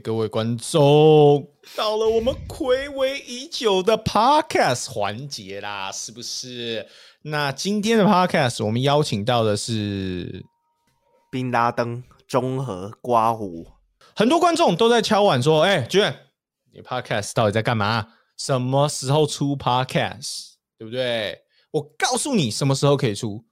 各位观众，到了我们暌违已久的 Podcast 环节啦，是不是？那今天的 Podcast 我们邀请到的是宾拉登综合刮胡，很多观众都在敲碗说：“哎、娟，你 Podcast 到底在干嘛？什么时候出 Podcast？对不对？”我告诉你，什么时候可以出。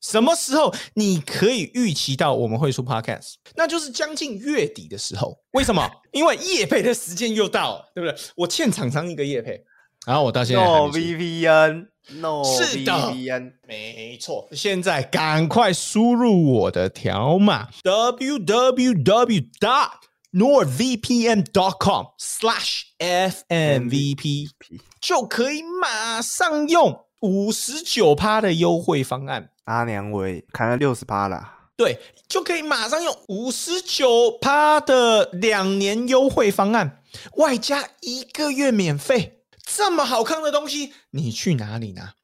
什么时候你可以预期到我们会出 podcast？那就是将近月底的时候。为什么？因为夜配的时间又到了，对不对？我欠厂商一个夜配，然后我到现在还 No 没出 VPN，No 是的 VPN，没错，现在赶快输入我的条码 www dot nordvpn dot com slash fmvp 就可以马上用五十九趴的优惠方案。阿娘伟砍了六十趴啦，对，就可以马上用五十九趴的两年优惠方案，外加一个月免费。这么好看的东西，你去哪里拿？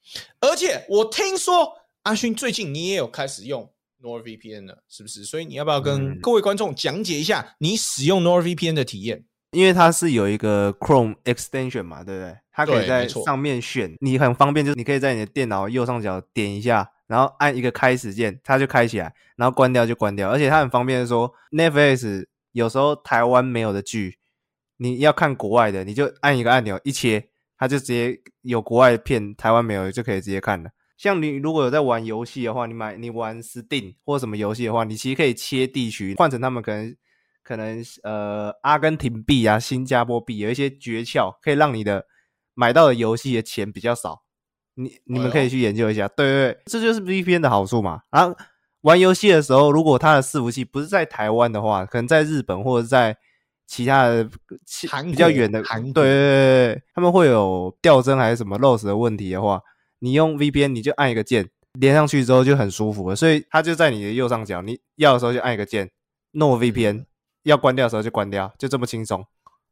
而且我听说阿勋最近你也有开始用 NordVPN 了，是不是？所以你要不要跟嗯各位观众讲解一下你使用 NordVPN 的体验？因为它是有一个 Chrome extension 嘛，对不对？它可以在上面选，你很方便，就是你可以在你的电脑右上角点一下，然后按一个开始键，它就开起来，然后关掉就关掉，而且它很方便的说，Netflix 有时候台湾没有的剧，你要看国外的，你就按一个按钮一切，它就直接有国外的片，台湾没有就可以直接看了。像你如果有在玩游戏的话，你买你玩 Steam 或什么游戏的话，你其实可以切地区，换成他们可能可能呃阿根廷币啊、新加坡币有一些诀窍，可以让你的买到的游戏的钱比较少。你你们可以去研究一下，对对对，这就是 VPN 的好处嘛。然后玩游戏的时候，如果它的伺服器不是在台湾的话，可能在日本或者在其他的其韩比较远的，对对对对，他们会有掉帧还是什么 loss 的问题的话，你用 VPN 你就按一个键，连上去之后就很舒服了，所以它就在你的右上角，你要的时候就按一个键，No VPN，要关掉的时候就关掉，就这么轻松，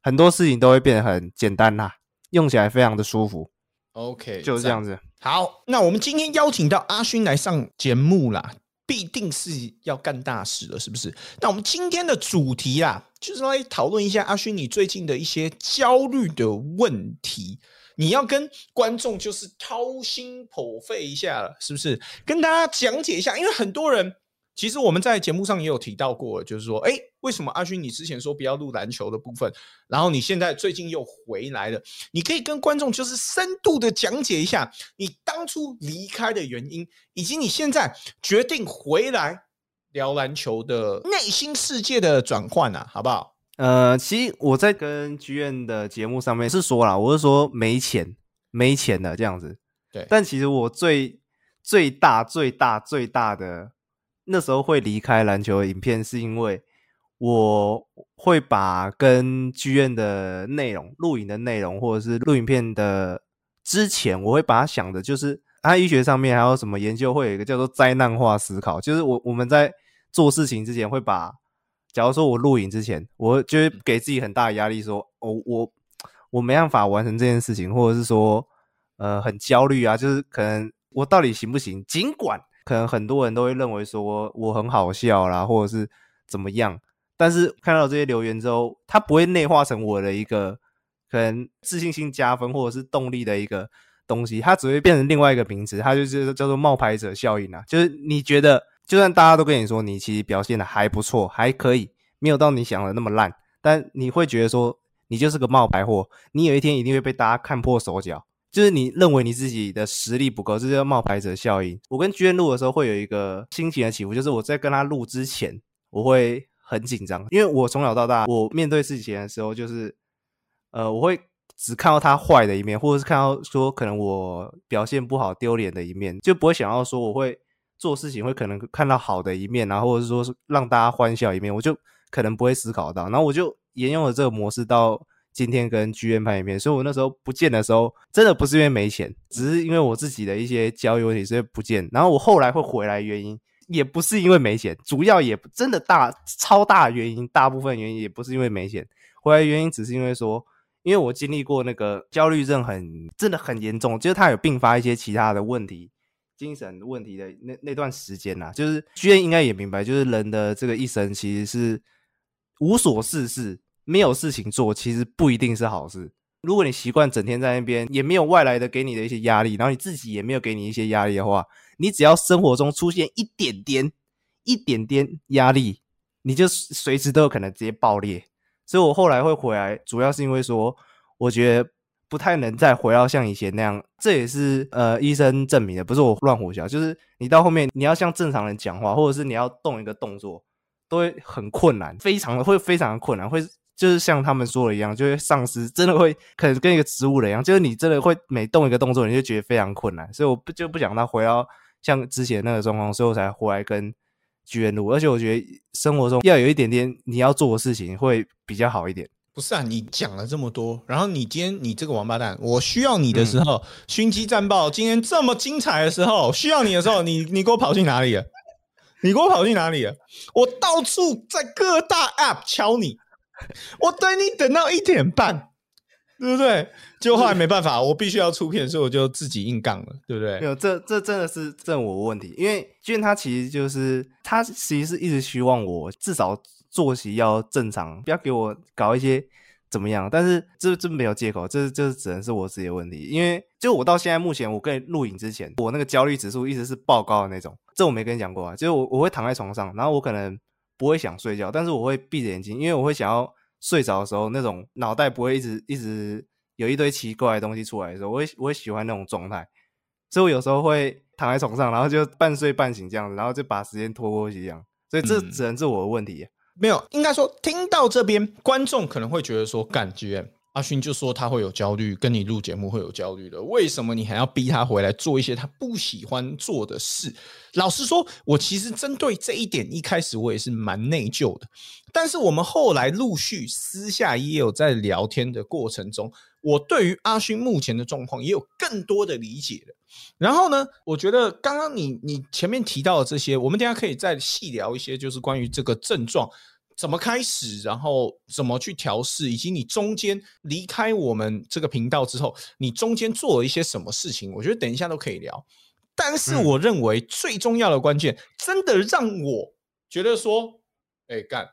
很多事情都会变得很简单啦，用起来非常的舒服，OK，就是这样子。好，那我们今天邀请到阿勋来上节目啦，必定是要干大事了，是不是？那我们今天的主题啦，就是来讨论一下阿勋你最近的一些焦虑的问题，你要跟观众就是掏心剖肺一下了，是不是？跟大家讲解一下，因为很多人。其实我们在节目上也有提到过，就是说，哎，为什么阿勋你之前说不要录篮球的部分，然后你现在最近又回来了？你可以跟观众就是深度的讲解一下你当初离开的原因，以及你现在决定回来聊篮球的内心世界的转换啊，好不好？呃，其实我在跟剧院的节目上面是说了，我是说没钱，没钱的这样子。对但其实我最最大、最大、最大的那时候会离开篮球的影片，是因为我会把跟剧院的内容、录影的内容，或者是录影片的之前，我会把它想的就是，它医学上面还有什么研究，会有一个叫做灾难化思考，就是我我们在做事情之前会把。假如说我录影之前，我就会给自己很大的压力说，哦，我我没办法完成这件事情，或者是说，呃，很焦虑啊，就是可能我到底行不行？尽管可能很多人都会认为说我很好笑啦，或者是怎么样，但是看到这些留言之后，它不会内化成我的一个可能自信心加分或者是动力的一个东西，它只会变成另外一个名词，它就是叫做冒牌者效应啊，就是你觉得。就算大家都跟你说你其实表现的还不错，还可以，没有到你想的那么烂，但你会觉得说你就是个冒牌货，你有一天一定会被大家看破手脚。就是你认为你自己的实力不够，这叫冒牌者效应。我跟居院录的时候会有一个心情的起伏，就是我在跟他录之前，我会很紧张，因为我从小到大，我面对事情的时候，就是呃，我会只看到他坏的一面，或者是看到说可能我表现不好、丢脸的一面，就不会想到说我会。做事情会可能看到好的一面，然后或者是说是让大家欢笑一面，我就可能不会思考到，然后我就沿用了这个模式到今天跟剧院拍影片，所以我那时候不见的时候，真的不是因为没钱，只是因为我自己的一些交友问题，所以不见。然后我后来会回来，原因也不是因为没钱，主要也真的大超大原因，大部分原因也不是因为没钱，回来原因只是因为说，因为我经历过那个焦虑症很真的很严重，就是他有并发一些其他的问题。精神问题的那那段时间呐、啊，就是居然应该也明白，就是人的这个一生其实是无所事事，没有事情做，其实不一定是好事。如果你习惯整天在那边，也没有外来的给你的一些压力，然后你自己也没有给你一些压力的话，你只要生活中出现一点点、一点点压力，你就随时都有可能直接爆裂。所以我后来会回来，主要是因为说，我觉得不太能再回到像以前那样。这也是呃医生证明的，不是我乱胡想，就是你到后面你要像正常人讲话，或者是你要动一个动作，都会很困难，非常的会非常的困难，会。就是像他们说的一样，就会丧失真的会可能跟一个植物人一样，就是你真的会每动一个动作，你就觉得非常困难。所以我不就不想他回到像之前那个状况，所以我才回来跟居人录。而且我觉得生活中要有一点点你要做的事情会比较好一点。不是啊，你讲了这么多，然后你今天你这个王八蛋，我需要你的时候，勋机战报今天这么精彩的时候，需要你的时候，你你给我跑去哪里了？你给我跑去哪里了？我到处在各大 App 敲你。我等你等到一点半，对不对？就后来没办法，我必须要出片，所以我就自己硬杠了，对不对？没有，这这真的是这我问题，因为俊他其实就是他其实是一直希望我至少作息要正常，不要给我搞一些怎么样。但是这这没有借口，这这只能是我自己的问题。因为就我到现在目前，我跟你录影之前，我那个焦虑指数一直是爆高的那种。这我没跟你讲过啊，就是我我会躺在床上，然后我可能。不会想睡觉，但是我会闭着眼睛，因为我会想要睡着的时候，那种脑袋不会一直一直有一堆奇怪的东西出来的时候，我会我会喜欢那种状态，所以我有时候会躺在床上，然后就半睡半醒这样子，然后就把时间拖过去这样，所以这只能是我的问题。没有，应该说听到这边观众可能会觉得说，感觉阿勋就说他会有焦虑，跟你录节目会有焦虑的，为什么你还要逼他回来做一些他不喜欢做的事？老实说，我其实针对这一点，一开始我也是蛮内疚的。但是我们后来陆续私下也有在聊天的过程中，我对于阿勋目前的状况也有更多的理解了。然后呢，我觉得刚刚你你前面提到的这些，我们等下可以再细聊一些，就是关于这个症状。怎么开始，然后怎么去调试，以及你中间离开我们这个频道之后，你中间做了一些什么事情？我觉得等一下都可以聊。但是我认为最重要的关键，真的让我觉得说，哎，干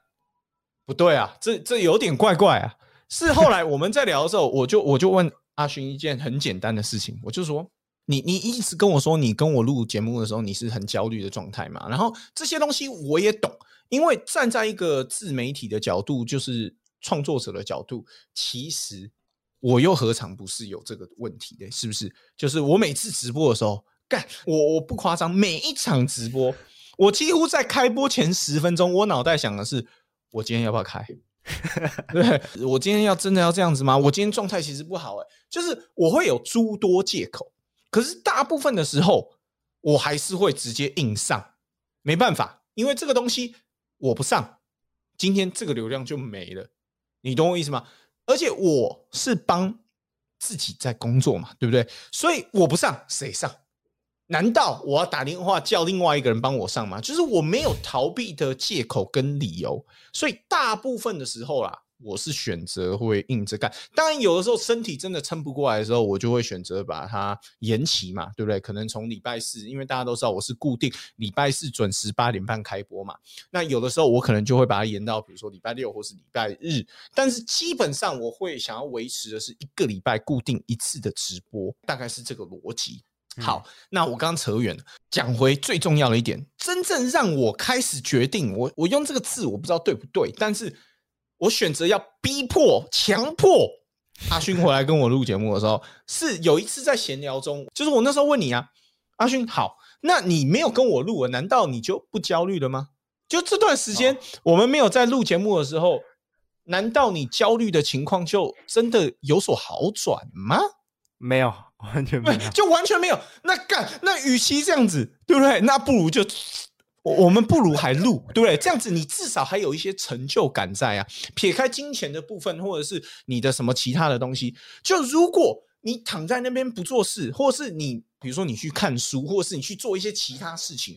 不对啊，这这有点怪怪啊。是后来我们在聊的时候，我就我就问阿勋一件很简单的事情，我就说，你你一直跟我说，你跟我录节目的时候，你是很焦虑的状态嘛？然后这些东西我也懂。因为站在一个自媒体的角度，就是创作者的角度，其实我又何尝不是有这个问题的？是不是？就是我每次直播的时候，干我我不夸张，每一场直播，我几乎在开播前十分钟，我脑袋想的是：我今天要不要开？对我今天要真的要这样子吗？我今天状态其实不好，哎，就是我会有诸多借口。可是大部分的时候，我还是会直接硬上，没办法，因为这个东西。我不上，今天这个流量就没了，你懂我意思吗？而且我是帮自己在工作嘛，对不对？所以我不上，谁上？难道我要打电话叫另外一个人帮我上吗？就是我没有逃避的借口跟理由，所以大部分的时候啦。我是选择会硬着干，当然有的时候身体真的撑不过来的时候，我就会选择把它延期嘛，对不对？可能从礼拜四，因为大家都知道我是固定礼拜四准时八点半开播嘛。那有的时候我可能就会把它延到，比如说礼拜六或是礼拜日。但是基本上我会想要维持的是一个礼拜固定一次的直播，大概是这个逻辑。好，那我刚扯远了，讲回最重要的一点，真正让我开始决定，我我用这个字我不知道对不对，但是。我选择要逼迫、强迫阿勋回来跟我录节目的时候，是有一次在闲聊中，就是我那时候问你啊，阿勋，好，那你没有跟我录，难道你就不焦虑了吗？就这段时间我们没有在录节目的时候，难道你焦虑的情况就真的有所好转吗？没有，完全没有，就完全没有。那干，那与其这样子，对不对？那不如就。我我们不如还录，对不对？这样子你至少还有一些成就感在啊。撇开金钱的部分，或者是你的什么其他的东西，就如果你躺在那边不做事，或是你比如说你去看书，或者是你去做一些其他事情，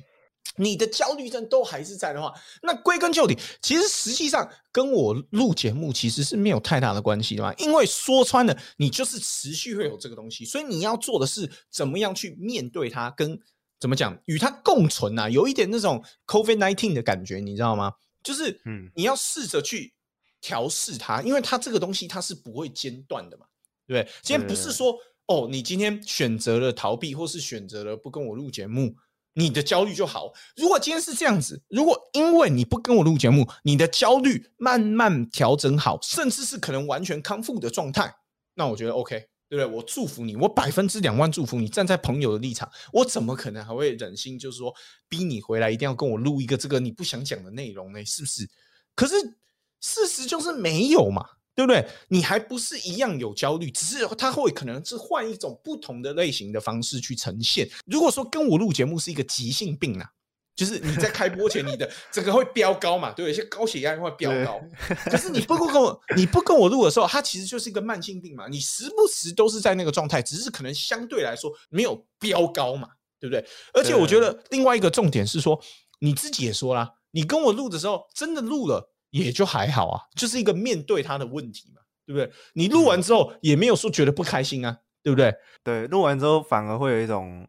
你的焦虑症都还是在的话，那归根究底，其实实际上跟我录节目其实是没有太大的关系的嘛。因为说穿了，你就是持续会有这个东西，所以你要做的是怎么样去面对它，跟。怎么讲？与它共存啊，有一点那种 COVID nineteen 的感觉，你知道吗？就是，嗯，你要试着去调试它，因为它这个东西它是不会间断的嘛，对不对？今天不是说哦，你今天选择了逃避，或是选择了不跟我录节目，你的焦虑就好。如果今天是这样子，如果因为你不跟我录节目，你的焦虑慢慢调整好，甚至是可能完全康复的状态，那我觉得 OK。对不对？我祝福你，我百分之两万祝福你。站在朋友的立场，我怎么可能还会忍心，就是说逼你回来一定要跟我录一个这个你不想讲的内容呢？是不是？可是事实就是没有嘛，对不对？你还不是一样有焦虑，只是他会可能是换一种不同的类型的方式去呈现。如果说跟我录节目是一个急性病啊。就是你在开播前，你的整个会飙高嘛？对，有些高血压会飙高。可是你不跟我，你不跟我录的时候，它其实就是一个慢性病嘛。你时不时都是在那个状态，只是可能相对来说没有飙高嘛，对不对？而且我觉得另外一个重点是说，你自己也说啦，你跟我录的时候真的录了也就还好啊，就是一个面对他的问题嘛，对不对？你录完之后也没有说觉得不开心啊，对不对？对，录完之后反而会有一种。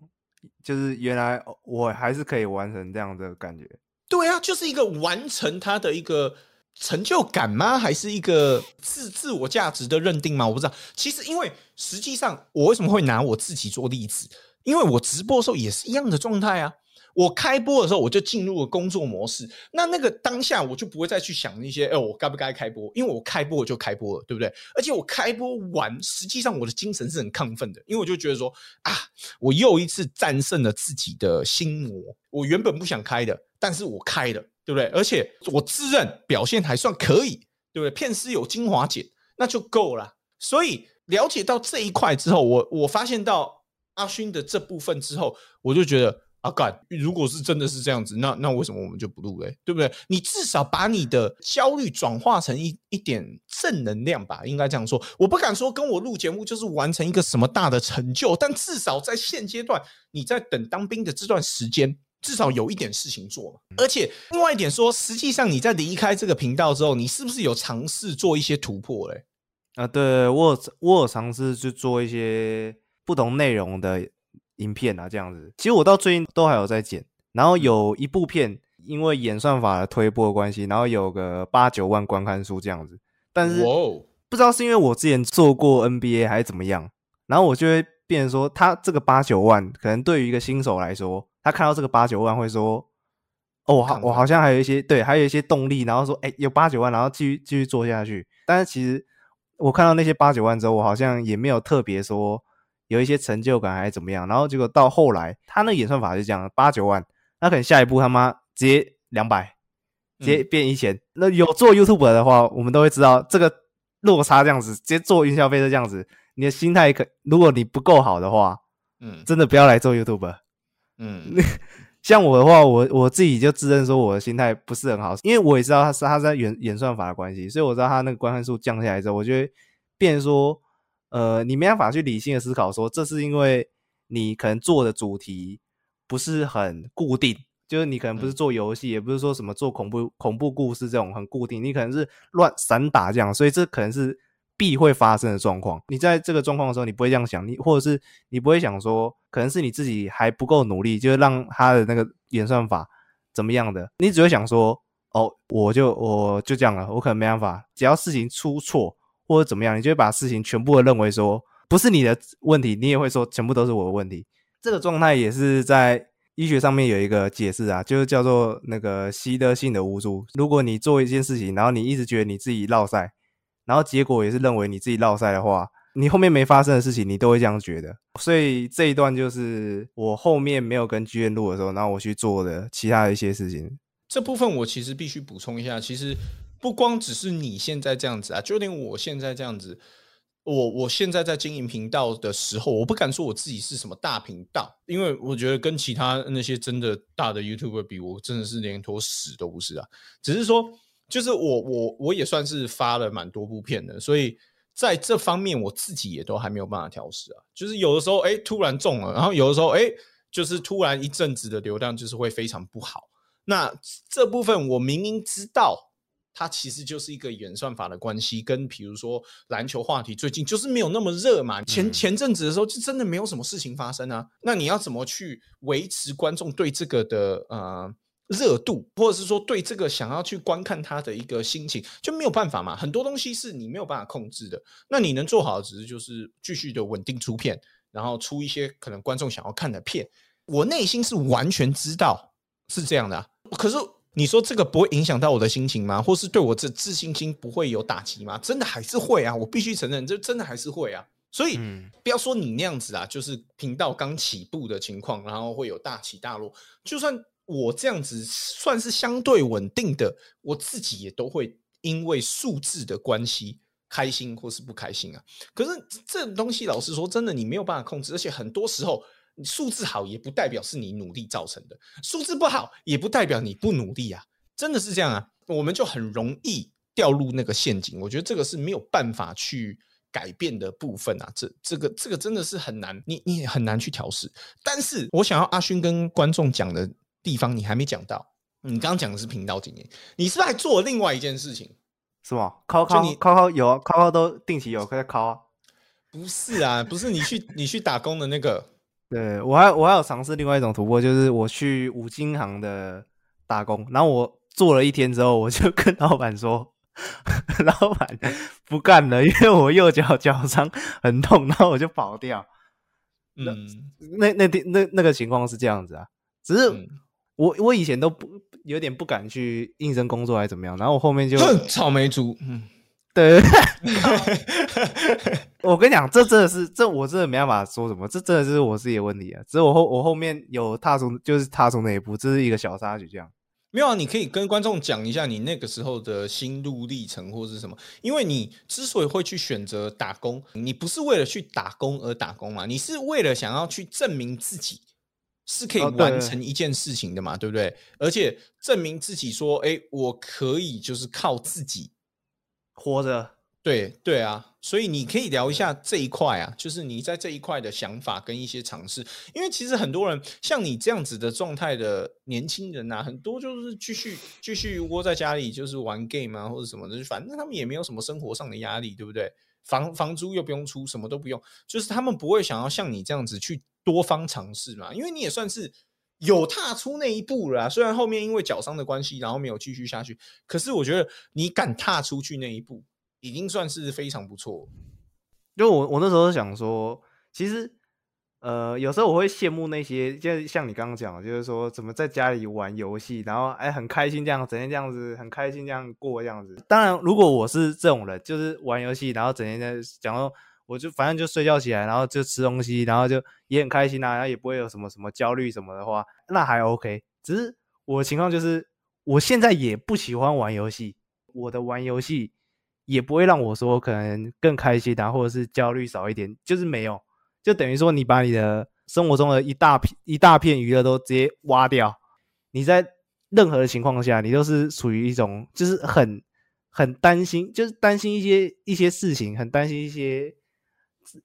就是原来我还是可以完成这样的感觉，对啊，就是一个完成他的一个成就感吗？还是一个自自我价值的认定吗？我不知道。其实，因为实际上，我为什么会拿我自己做例子？因为我直播的时候也是一样的状态啊。我开播的时候，我就进入了工作模式。那那个当下，我就不会再去想那些，哎，我该不该开播？因为我开播我就开播了，对不对？而且我开播完，实际上我的精神是很亢奋的，因为我就觉得说，啊，我又一次战胜了自己的心魔。我原本不想开的，但是我开了，对不对？而且我自认表现还算可以，对不对？片师有精华剪，那就够了。所以了解到这一块之后，我我发现到阿勋的这部分之后，我就觉得。阿干，如果是真的是这样子，那那为什么我们就不录嘞？对不对？你至少把你的焦虑转化成一一点正能量吧，应该这样说。我不敢说跟我录节目就是完成一个什么大的成就，但至少在现阶段，你在等当兵的这段时间，至少有一点事情做嘛。而且另外一点说，实际上你在离开这个频道之后，你是不是有尝试做一些突破嘞？啊，对我有我有尝试去做一些不同内容的。影片啊，这样子，其实我到最近都还有在剪。然后有一部片，因为演算法的推播关系，然后有个八九万观看数这样子。但是不知道是因为我之前做过 NBA 还是怎么样，然后我就会变成说，他这个八九万，可能对于一个新手来说，他看到这个八九万会说，哦，我我好像还有一些对，还有一些动力，然后说，哎，有八九万，然后继续继续做下去。但是其实我看到那些八九万之后，我好像也没有特别说。有一些成就感还是怎么样，然后结果到后来，他那演算法就这样，八九万，那可能下一步他妈直接两百，直接变一千。那有做 YouTube 的话，我们都会知道这个落差这样子，直接做营销费是这样子，你的心态可，如果你不够好的话，嗯，真的不要来做 YouTube。嗯，像我的话，我我自己就自认说我的心态不是很好，因为我也知道他是他在演演算法的关系，所以我知道他那个观看数降下来之后，我就会变说。呃，你没办法去理性的思考，说这是因为你可能做的主题不是很固定，就是你可能不是做游戏，也不是说什么做恐怖恐怖故事这种很固定，你可能是乱散打这样，所以这可能是必会发生的状况。你在这个状况的时候，你不会这样想，你或者是你不会想说，可能是你自己还不够努力，就是让他的那个演算法怎么样的，你只会想说，哦，我就我就这样了，我可能没办法，只要事情出错。或者怎么样，你就会把事情全部的认为说不是你的问题，你也会说全部都是我的问题。这个状态也是在医学上面有一个解释啊，就是叫做那个习得性的无助。如果你做一件事情，然后你一直觉得你自己落赛，然后结果也是认为你自己落赛的话，你后面没发生的事情，你都会这样觉得。所以这一段就是我后面没有跟剧院录的时候，然后我去做的其他的一些事情。这部分我其实必须补充一下，其实。不光只是你现在这样子啊，就连我现在这样子，我我现在在经营频道的时候，我不敢说我自己是什么大频道，因为我觉得跟其他那些真的大的 YouTuber 比，我真的是连坨屎都不是啊。只是说，就是我我我也算是发了蛮多部片的，所以在这方面我自己也都还没有办法调试啊。就是有的时候哎突然中了，然后有的时候哎就是突然一阵子的流量就是会非常不好。那这部分我明明知道。它其实就是一个演算法的关系，跟比如说篮球话题最近就是没有那么热嘛。前前阵子的时候就真的没有什么事情发生啊。那你要怎么去维持观众对这个的呃热度，或者是说对这个想要去观看他的一个心情，就没有办法嘛。很多东西是你没有办法控制的。那你能做好的，只是就是继续的稳定出片，然后出一些可能观众想要看的片。我内心是完全知道是这样的，啊，可是你说这个不会影响到我的心情吗？或是对我这自信心不会有打击吗？真的还是会啊！我必须承认，这真的还是会啊。所以不要说你那样子啊，就是频道刚起步的情况，然后会有大起大落，就算。我这样子算是相对稳定的，我自己也都会因为数字的关系开心或是不开心啊。可是这东西，老实说，真的你没有办法控制，而且很多时候，数字好也不代表是你努力造成的，数字不好也不代表你不努力啊，真的是这样啊。我们就很容易掉入那个陷阱，我觉得这个是没有办法去改变的部分啊。这这个这个真的是很难，你你也很难去调试。但是我想要阿勋跟观众讲的。地方你还没讲到，你刚刚讲的是频道经验，你是不是还做了另外一件事情？是吗？考考考考有啊，考考都定期有在考啊。不是啊，不是你去你去打工的那个。对我还我还有尝试另外一种突破，就是我去五金行的打工，然后我做了一天之后，我就跟老板说，老板不干了，因为我右脚脚伤很痛，然后我就跑掉。嗯，那那天那那个情况是这样子啊，只是。我我以前都不有点不敢去应征工作还是怎么样，然后我后面就草莓族，嗯，对，我跟你讲，这真的是这我真的没办法说什么，这真的是我自己的问题啊。只是我后我后面有踏出，就是踏出那一步，这是一个小插曲，这样没有啊？你可以跟观众讲一下你那个时候的心路历程或是什么？因为你之所以会去选择打工，你不是为了去打工而打工嘛？你是为了想要去证明自己。是可以完成一件事情的嘛，对不对？而且证明自己说，哎，我可以就是靠自己活着。对对啊，所以你可以聊一下这一块啊，就是你在这一块的想法跟一些尝试。因为其实很多人像你这样子的状态的年轻人啊，很多就是继续继续窝在家里，就是玩 game 啊或者什么的，反正他们也没有什么生活上的压力，对不对？房房租又不用出，什么都不用，就是他们不会想要像你这样子去。多方尝试嘛，因为你也算是有踏出那一步了。虽然后面因为脚伤的关系，然后没有继续下去，可是我觉得你敢踏出去那一步，已经算是非常不错。因为我我那时候想说，其实呃，有时候我会羡慕那些，就像你刚刚讲，就是说怎么在家里玩游戏，然后哎很开心这样，整天这样子很开心这样过这样子。当然，如果我是这种人，就是玩游戏，然后整天在讲说。我就反正就睡觉起来，然后就吃东西，然后就也很开心啊，然后也不会有什么什么焦虑什么的话，那还 OK。只是我的情况就是，我现在也不喜欢玩游戏，我的玩游戏也不会让我说可能更开心啊，或者是焦虑少一点，就是没有，就等于说你把你的生活中的一大片一大片娱乐都直接挖掉，你在任何的情况下，你都是处于一种就是很很担心，就是担心一些一些事情，很担心一些。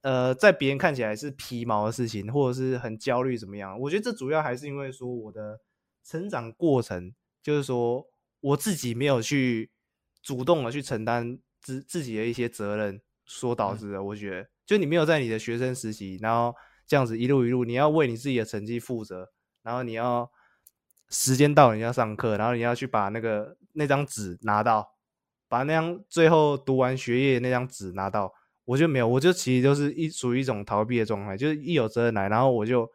呃，在别人看起来是皮毛的事情，或者是很焦虑怎么样？我觉得这主要还是因为说我的成长过程，就是说我自己没有去主动的去承担自自己的一些责任所导致的。我觉得，就你没有在你的学生时期，然后这样子一路一路，你要为你自己的成绩负责，然后你要时间到你要上课，然后你要去把那个那张纸拿到，把那张最后读完学业那张纸拿到。我就没有，我就其实就是一属于一种逃避的状态，就是一有责任来，然后我就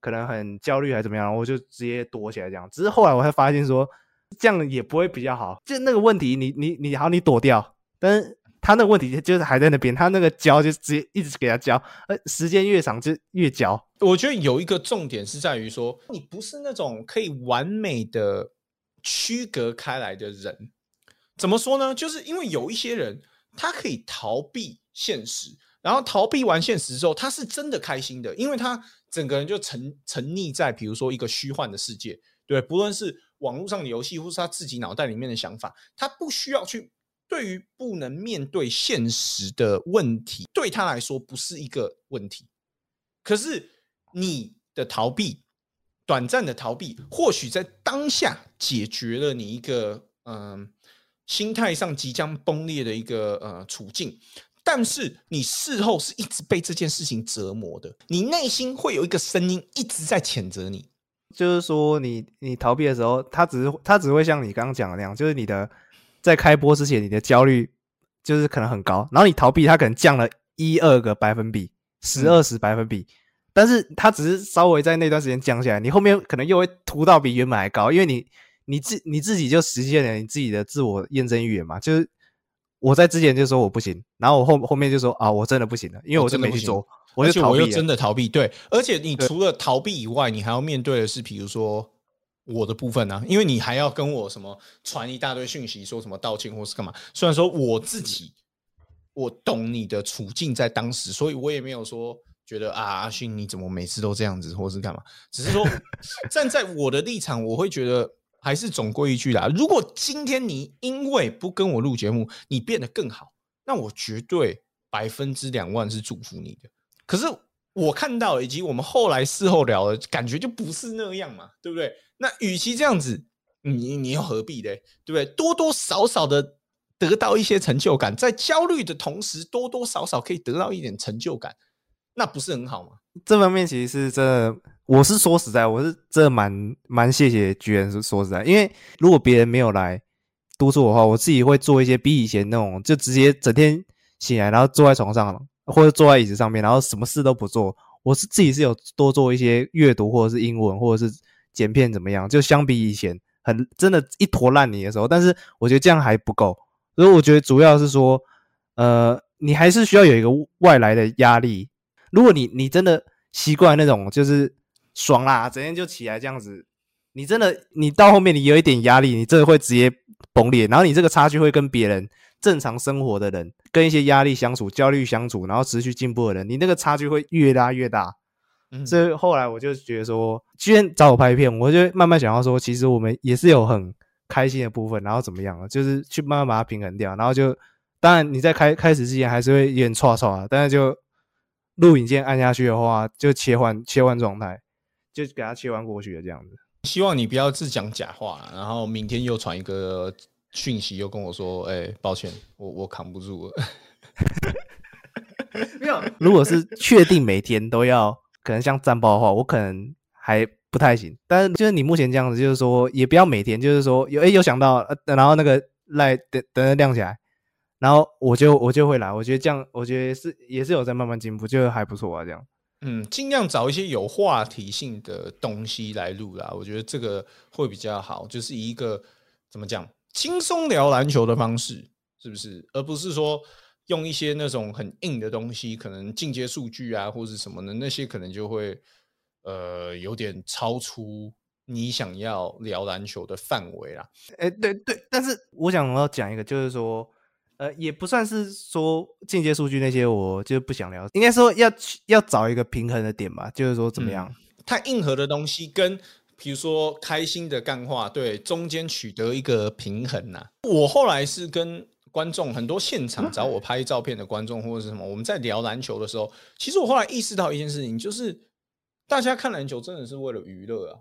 可能很焦虑还是怎么样，我就直接躲起来这样。只是后来我才发现说，这样也不会比较好。就那个问题，你你你好，你躲掉，但是他那个问题就是还在那边，他那个焦就直接一直给他焦，呃，时间越长就越焦。我觉得有一个重点是在于说，你不是那种可以完美的区隔开来的人。怎么说呢？就是因为有一些人，他可以逃避。现实，然后逃避完现实之后，他是真的开心的，因为他整个人就沉沉溺在比如说一个虚幻的世界，对，不论是网络上的游戏，或是他自己脑袋里面的想法，他不需要去对于不能面对现实的问题，对他来说不是一个问题。可是你的逃避，短暂的逃避，或许在当下解决了你一个嗯心态上即将崩裂的一个呃处境。但是你事后是一直被这件事情折磨的，你内心会有一个声音一直在谴责你，就是说你你逃避的时候，他只是他只会像你刚刚讲的那样，就是你的在开播之前，你的焦虑就是可能很高，然后你逃避，它可能降了一二个百分比，十二十百分比，但是它只是稍微在那段时间降下来，你后面可能又会突到比原本还高，因为你你自你自己就实现了你自己的自我验证预言嘛，就是我在之前就说我不行，然后我后后面就说啊我真的不行了，因为我真真的去做，我又就逃避了真的逃避，对，而且你除了逃避以外，你还要面对的是，比如说我的部分啊，因为你还要跟我什么传一大堆讯息，说什么道歉或是干嘛。虽然说我自己我懂你的处境在当时，所以我也没有说觉得啊阿勋你怎么每次都这样子，或是干嘛，只是说 站在我的立场，我会觉得。还是总归一句啦，如果今天你因为不跟我录节目，你变得更好，那我绝对百分之两万是祝福你的。可是我看到以及我们后来事后聊的感觉就不是那样嘛，对不对？那与其这样子，你你又何必嘞？对不对？多多少少的得到一些成就感，在焦虑的同时，多多少少可以得到一点成就感，那不是很好吗？这方面其实是真的，我是说实在，我是真的蛮蛮谢谢居然是说实在，因为如果别人没有来督促我的话，我自己会做一些比以前那种就直接整天醒来，然后坐在床上或者坐在椅子上面，然后什么事都不做。我是自己是有多做一些阅读或者是英文或者是剪片怎么样，就相比以前很真的一坨烂泥的时候，但是我觉得这样还不够，所以我觉得主要是说，呃，你还是需要有一个外来的压力。如果你你真的习惯那种就是爽啦，整天就起来这样子，你真的你到后面你有一点压力，你真的会直接崩裂，然后你这个差距会跟别人正常生活的人，跟一些压力相处、焦虑相处，然后持续进步的人，你那个差距会越拉越大。嗯。所以后来我就觉得说，居然找我拍片，我就慢慢想要说，其实我们也是有很开心的部分，然后怎么样啊，就是去慢慢把它平衡掉，然后就当然你在开开始之前还是会有点错错啊，但是就录影键按下去的话，就切换切换状态，就给他切换过去的这样子。希望你不要自讲假话，然后明天又传一个讯息，又跟我说：“哎、抱歉，我我扛不住了。没有，如果是确定每天都要可能像战报的话，我可能还不太行。但是就是你目前这样子，就是说也不要每天，就是说有哎有想到，呃，然后那个赖等等着亮起来，然后我就我就会来。我觉得这样，我觉得是也是有在慢慢进步，就还不错啊。这样，嗯，尽量找一些有话题性的东西来录啦，我觉得这个会比较好，就是一个怎么讲轻松聊篮球的方式，是不是？而不是说用一些那种很硬的东西，可能进阶数据啊或者什么的，那些可能就会呃有点超出你想要聊篮球的范围啦。哎，对对，但是我想要讲一个，就是说。呃，也不算是说间接数据那些，我就不想聊。应该说要要找一个平衡的点吧，就是说怎么样？太硬核的东西跟比如说开心的干话，对中间取得一个平衡呐、我后来是跟观众很多现场找我拍照片的观众或者是什么，我们在聊篮球的时候，其实我后来意识到一件事情，就是大家看篮球真的是为了娱乐啊。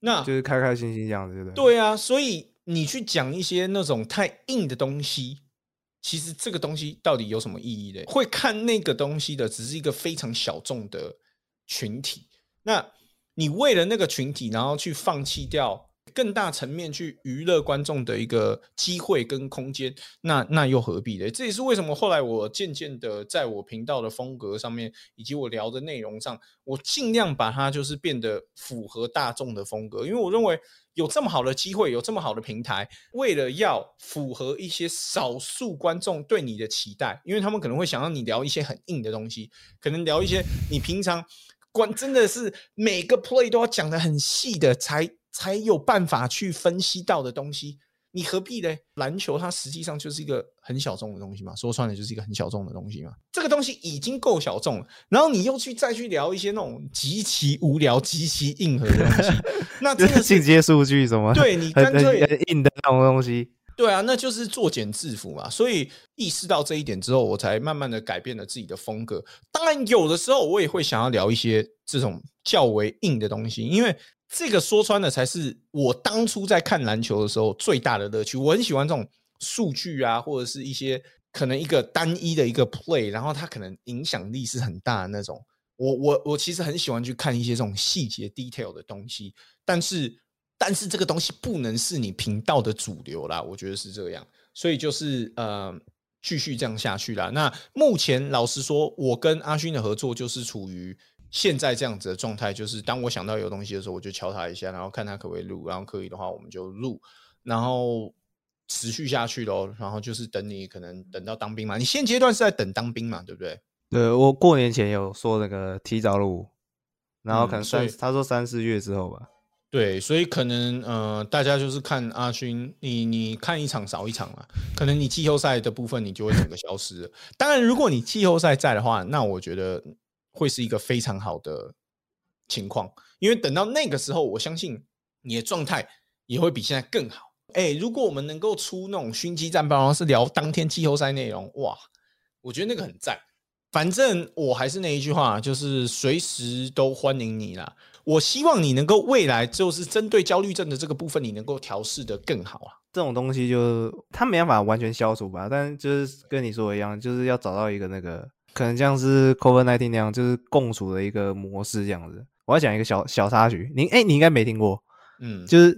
那就是开开心心这样子，对对？对啊，所以你去讲一些那种太硬的东西，其实这个东西到底有什么意义呢？会看那个东西的只是一个非常小众的群体。那你为了那个群体，然后去放弃掉更大层面去娱乐观众的一个机会跟空间，那那又何必呢？这也是为什么后来我渐渐的在我频道的风格上面，以及我聊的内容上，我尽量把它就是变得符合大众的风格，因为我认为有这么好的机会，有这么好的平台，为了要符合一些少数观众对你的期待，因为他们可能会想让你聊一些很硬的东西，可能聊一些你平常关真的是每个 play 都要讲的很细的，才才有办法去分析到的东西。你何必呢？篮球它实际上就是一个很小众的东西嘛，说穿了就是一个很小众的东西嘛。这个东西已经够小众了，然后你又去再去聊一些那种极其无聊、极其硬核的东西，那真的是进阶数据什么，对你干脆很硬的那种东西。对啊，那就是作茧自缚嘛。所以意识到这一点之后，我才慢慢的改变了自己的风格。当然，有的时候我也会想要聊一些这种较为硬的东西，因为这个说穿了才是我当初在看篮球的时候最大的乐趣。我很喜欢这种数据啊，或者是一些可能一个单一的一个 play，然后它可能影响力是很大的那种。我我我其实很喜欢去看一些这种细节 detail 的东西，但是但是这个东西不能是你频道的主流啦，我觉得是这样，所以就是呃继续这样下去啦。那目前老实说，我跟阿勋的合作就是处于现在这样子的状态，就是当我想到有东西的时候，我就敲他一下，然后看他可不可以录，然后可以的话我们就录，然后持续下去咯。然后就是等你可能等到当兵嘛，你现阶段是在等当兵嘛，对不对？对我过年前有说那个提早录，然后可能三、他说三四月之后吧。对，所以可能呃，大家就是看阿勋，你你看一场少一场嘛，可能你季后赛的部分你就会整个消失了。当然，如果你季后赛在的话，那我觉得会是一个非常好的情况，因为等到那个时候，我相信你的状态也会比现在更好。哎，如果我们能够出那种熏鸡战报，然后是聊当天季后赛内容，哇，我觉得那个很赞。反正我还是那一句话，就是随时都欢迎你啦。我希望你能够未来就是针对焦虑症的这个部分，你能够调试的更好啊。这种东西就它没办法完全消除吧，但就是跟你说一样，就是要找到一个那个可能像是 COVID nineteen 那样，就是共处的一个模式这样子。我要讲一个小小插曲，你哎、你应该没听过，嗯，就是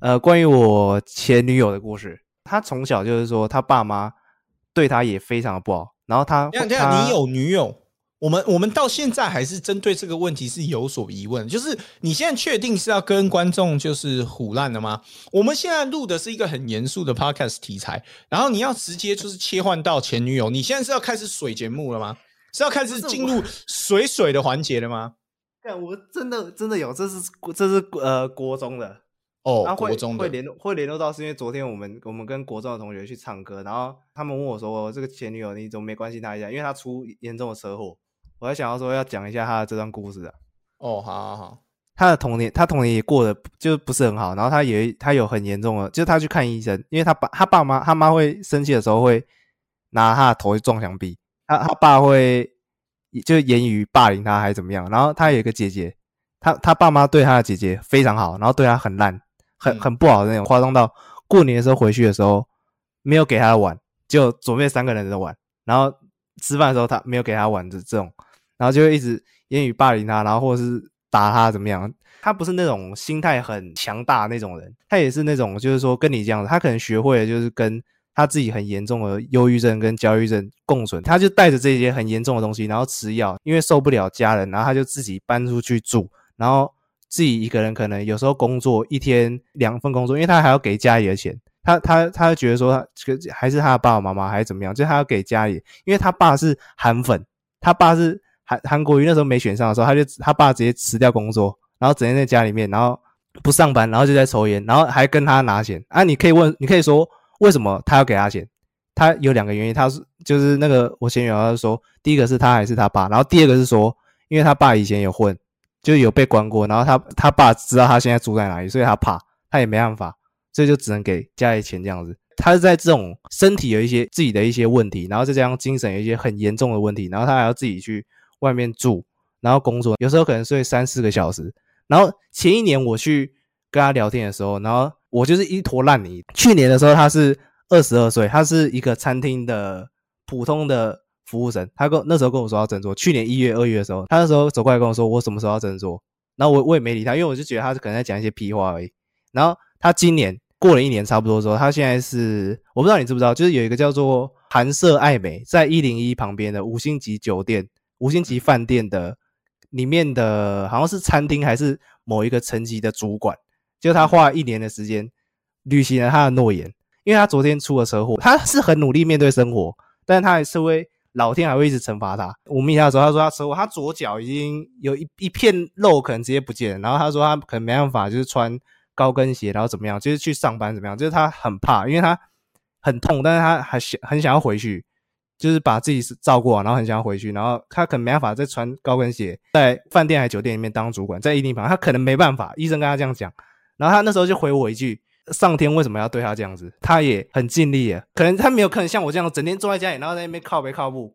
呃关于我前女友的故事。她从小就是说，她爸妈对她也非常的不好，然后她你有女友？我们我们到现在还是针对这个问题是有所疑问，就是你现在确定是要跟观众就是胡烂的吗？我们现在录的是一个很严肃的 podcast 题材，然后你要直接就是切换到前女友，你现在是要开始水节目了吗？是要开始进入水水的环节了吗？对，我真的真的有，这是这是呃国中的，哦，然后会国中的会联络会联络到，是因为昨天我们我们跟国中的同学去唱歌，然后他们问我说：“这个前女友你怎么没关心她一下？”因为她出严重的车祸，我还想要说要讲一下他的这段故事啊。哦，好好好，他的童年，他童年也过得就不是很好，然后他也他有很严重的，就是他去看医生，因为他爸他爸妈他妈会生气的时候会拿他的头去撞墙壁，他他爸会就言语霸凌他还是怎么样，然后他有一个姐姐，他他爸妈对他的姐姐非常好，然后对他很烂，很嗯很不好的那种，夸张到过年的时候回去的时候没有给她的碗，就准备三个人的碗，然后吃饭的时候他没有给他碗这这种，然后就会一直言语霸凌他，然后或者是打他怎么样。他不是那种心态很强大那种人，他也是那种就是说跟你这样子，他可能学会了就是跟他自己很严重的忧郁症跟焦虑症共存，他就带着这些很严重的东西，然后吃药，因为受不了家人，然后他就自己搬出去住，然后自己一个人可能有时候工作一天两份工作，因为他还要给家里的钱，他他他觉得说他这个还是他的爸爸妈妈还是怎么样，就他要给家里，因为他爸是韩粉，他爸是韩韩国瑜那时候没选上的时候，他就他爸直接辞掉工作，然后整天在家里面，然后不上班，然后就在抽烟，然后还跟他拿钱啊！你可以问，你可以说为什么他要给他钱？他有两个原因，他是就是那个我前女友他就说，第一个是他还是他爸，然后第二个是说，因为他爸以前有混，就有被关过，然后他他爸知道他现在住在哪里，所以他怕，他也没办法，所以就只能给家里钱这样子。他是在这种身体有一些自己的一些问题，然后再加上精神有一些很严重的问题，然后他还要自己去外面住，然后工作，有时候可能睡三四个小时。然后前一年我去跟他聊天的时候，然后我就是一坨烂泥。去年的时候他是二十二岁，他是一个餐厅的普通的服务生。他跟那时候跟我说要振作，去年一月、二月的时候，他那时候走过来跟我说我什么时候要振作，然后我我也没理他，因为我就觉得他可能在讲一些屁话而已。然后他今年过了一年差不多之后，他现在是我不知道你知不知道，就是有一个叫做韩舍爱美，在一零一旁边的五星级酒店、五星级饭店的里面的，好像是餐厅还是某一个层级的主管，就他花了一年的时间履行了他的诺言，因为他昨天出了车祸，他是很努力面对生活，但是他还是会老天还会一直惩罚他。我问他的时候，他说他车祸，他左脚已经有一一片肉可能直接不见了，然后他说他可能没办法，就是穿高跟鞋，然后怎么样，就是去上班怎么样，就是他很怕，因为他很痛，但是他还想很想要回去。就是把自己照顾好，然后很想要回去，然后他可能没办法再穿高跟鞋在饭店还酒店里面当主管，在一定旁，他可能没办法，医生跟他这样讲，然后他那时候就回我一句：上天为什么要对他这样子？他也很尽力啊，可能他没有可能像我这样整天坐在家里，然后在那边靠背靠步，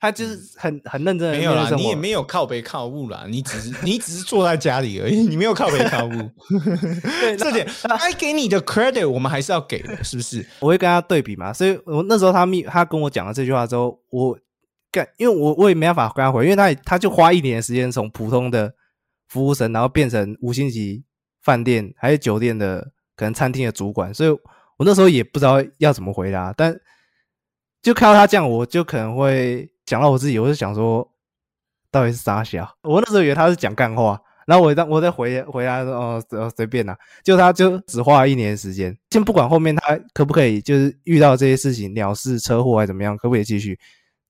他就是很很认真的没有啦，你也没有靠北靠物啦，你只是你只是坐在家里而已，你没有靠北靠步。这点该给你的 credit 我们还是要给的，是不是？我会跟他对比嘛，所以我那时候他密他跟我讲了这句话之后，我干，因为我我也没办法跟他回，因为他他就花一年的时间从普通的服务生，然后变成五星级饭店还是酒店的可能餐厅的主管，所以我那时候也不知道要怎么回答，但就看到他这样，我就可能会想到我自己，我就想说，到底是啥小？我那时候以为他是讲干话。然后我当我再回回答说哦呃随便啦，就他就只花了一年时间，先不管后面他可不可以，就是遇到这些事情鸟事车祸还怎么样，可不可以继续？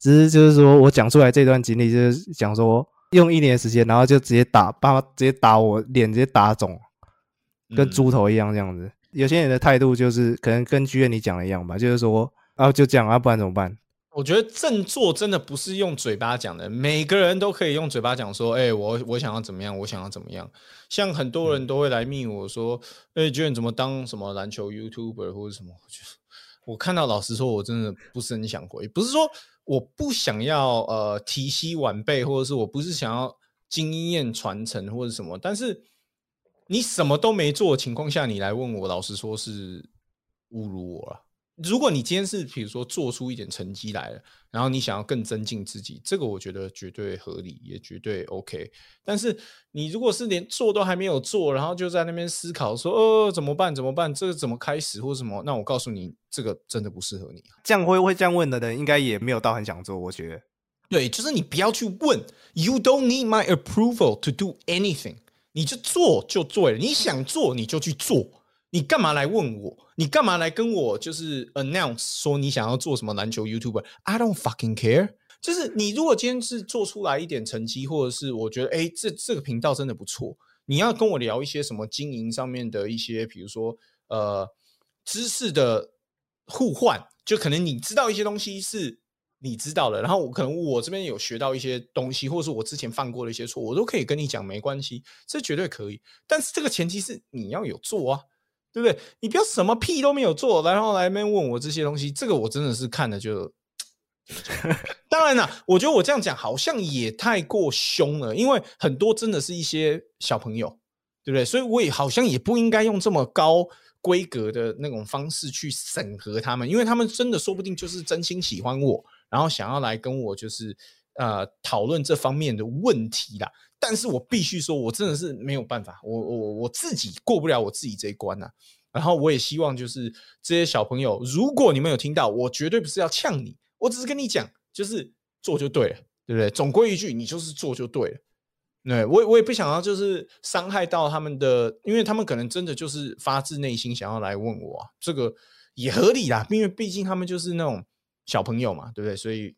只是就是说我讲出来这段经历，就是讲说用一年时间，然后就直接打，爸直接打我脸，直接打肿，跟猪头一样这样子。有些人的态度就是可能跟剧院你讲的一样吧，就是说啊就这样啊，不然怎么办？我觉得振作真的不是用嘴巴讲的，每个人都可以用嘴巴讲说，哎，我我想要怎么样，我想要怎么样。像很多人都会来密我说，哎，觉得你怎么当什么篮球 YouTuber 或者什么？我看到老实说，我真的不是很想回。不是说我不想要呃提携晚辈，或者是我不是想要经验传承或者什么，但是你什么都没做的情况下，你来问我，老实说是侮辱我了。如果你今天是比如说做出一点成绩来了，然后你想要更增进自己，这个我觉得绝对合理，也绝对 OK。但是你如果是连做都还没有做，然后就在那边思考说，呃，怎么办？怎么办？这个怎么开始或什么？那我告诉你，这个真的不适合你。这样会会这样问的人，应该也没有到很想做。我觉得，对，就是你不要去问，You don't need my approval to do anything，你就做就对了。你想做你就去做。你干嘛来问我？你干嘛来跟我就是 announce 说你想要做什么篮球 YouTuber？I don't fucking care。就是你如果今天是做出来一点成绩，或者是我觉得哎，这这个频道真的不错，你要跟我聊一些什么经营上面的一些，比如说呃知识的互换，就可能你知道一些东西是你知道的，然后我可能我这边有学到一些东西，或者是我之前犯过的一些错，我都可以跟你讲，没关系，这绝对可以。但是这个前提是你要有做啊。对不对？你不要什么屁都没有做，然后来面问我这些东西，这个我真的是看了就。当然了，我觉得我这样讲好像也太过凶了，因为很多真的是一些小朋友，对不对？所以我也好像也不应该用这么高规格的那种方式去审核他们，因为他们真的说不定就是真心喜欢我，然后想要来跟我就是呃讨论这方面的问题啦。但是我必须说，我真的是没有办法，我我我自己过不了我自己这一关呐。然后我也希望就是这些小朋友，如果你们有听到，我绝对不是要呛你，我只是跟你讲，就是做就对了，对不对？总归一句，你就是做就对了。对我我也不想要就是伤害到他们的，因为他们可能真的就是发自内心想要来问我，这个也合理啦，因为毕竟他们就是那种小朋友嘛，对不对？所以。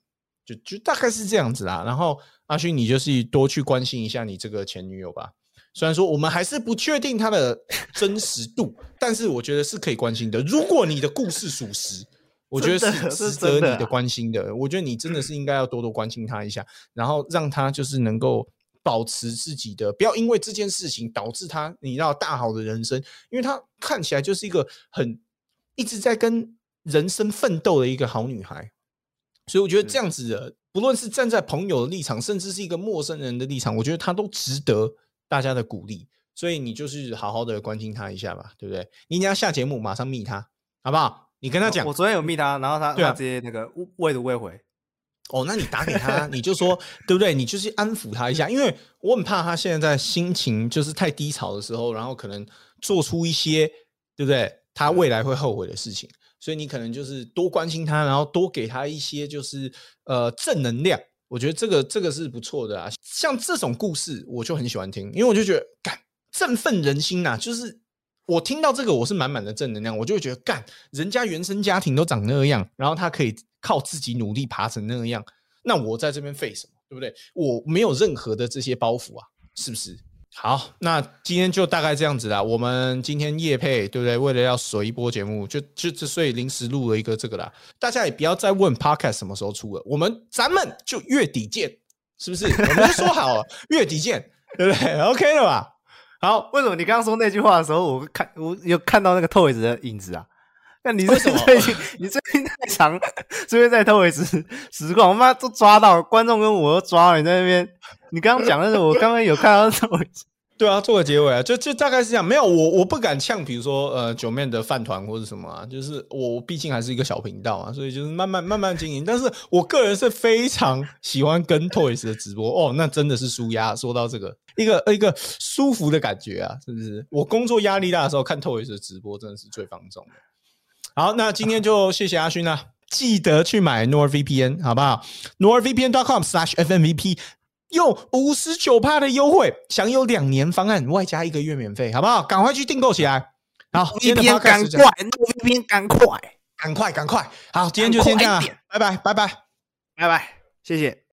就就大概是这样子啦，然后阿勋，你就是多去关心一下你这个前女友吧。虽然说我们还是不确定她的 真实度，但是我觉得是可以关心的。如果你的故事属实，我觉得是值得你的关心的。我觉得你真的是应该要多多关心她一下，然后让她就是能够保持自己的，不要因为这件事情导致她你要大好的人生，因为她看起来就是一个很一直在跟人生奋斗的一个好女孩。所以我觉得这样子的，不论是站在朋友的立场，甚至是一个陌生人的立场，我觉得他都值得大家的鼓励。所以你就是好好的关心他一下吧，对不对？你要下节目马上密他，好不好？你跟他讲，我昨天有密他，然后他他直接那个未读未回。哦，那你打给他，你就说 对不对？你就是安抚他一下，因为我很怕他现在在心情就是太低潮的时候，然后可能做出一些对不对？他未来会后悔的事情。所以你可能就是多关心他，然后多给他一些就是呃正能量。我觉得这个这个是不错的啊。像这种故事，我就很喜欢听，因为我就觉得干振奋人心呐。就是我听到这个，我是满满的正能量，我就会觉得干人家原生家庭都长那样，然后他可以靠自己努力爬成那样，那我在这边废什么？对不对？我没有任何的这些包袱啊，是不是？好，那今天就大概这样子啦。我们今天夜配，对不对？为了要水一波节目，就就就所以临时录了一个这个啦。大家也不要再问 Podcast 什么时候出了，我们咱们就月底见，是不是？我们就说好了月底见，对不对？OK 了吧？好，为什么你刚刚说那句话的时候，我看我有看到那个 Toys 的影子啊？那你为什么 最近你最近太长，最近在 Toys 实况，我妈都抓到观众跟我都抓了，你在那边。你刚刚讲的是我刚刚有看到 Toys，对啊，做个结尾啊，就就大概是这样。没有我，我不敢呛，比如说呃九面的饭团或者什么啊，就是我毕竟还是一个小频道啊，所以就是慢慢慢慢经营。但是我个人是非常喜欢跟 Toys 的直播哦，那真的是舒压。说到这个，一个一个舒服的感觉啊，是不是？我工作压力大的时候看 Toys 的直播，真的是最放松的。好，那今天就谢谢阿勋啦，记得去买 NordVPN 好不好？NordVPN.com/slash/FMVP。用五十九趴的优惠，享有两年方案，外加一个月免费，好不好？赶快去订购起来。好，今天赶快，VPN 赶快，赶快，赶快。好，今天就先这样，拜拜，拜拜，拜拜，谢谢。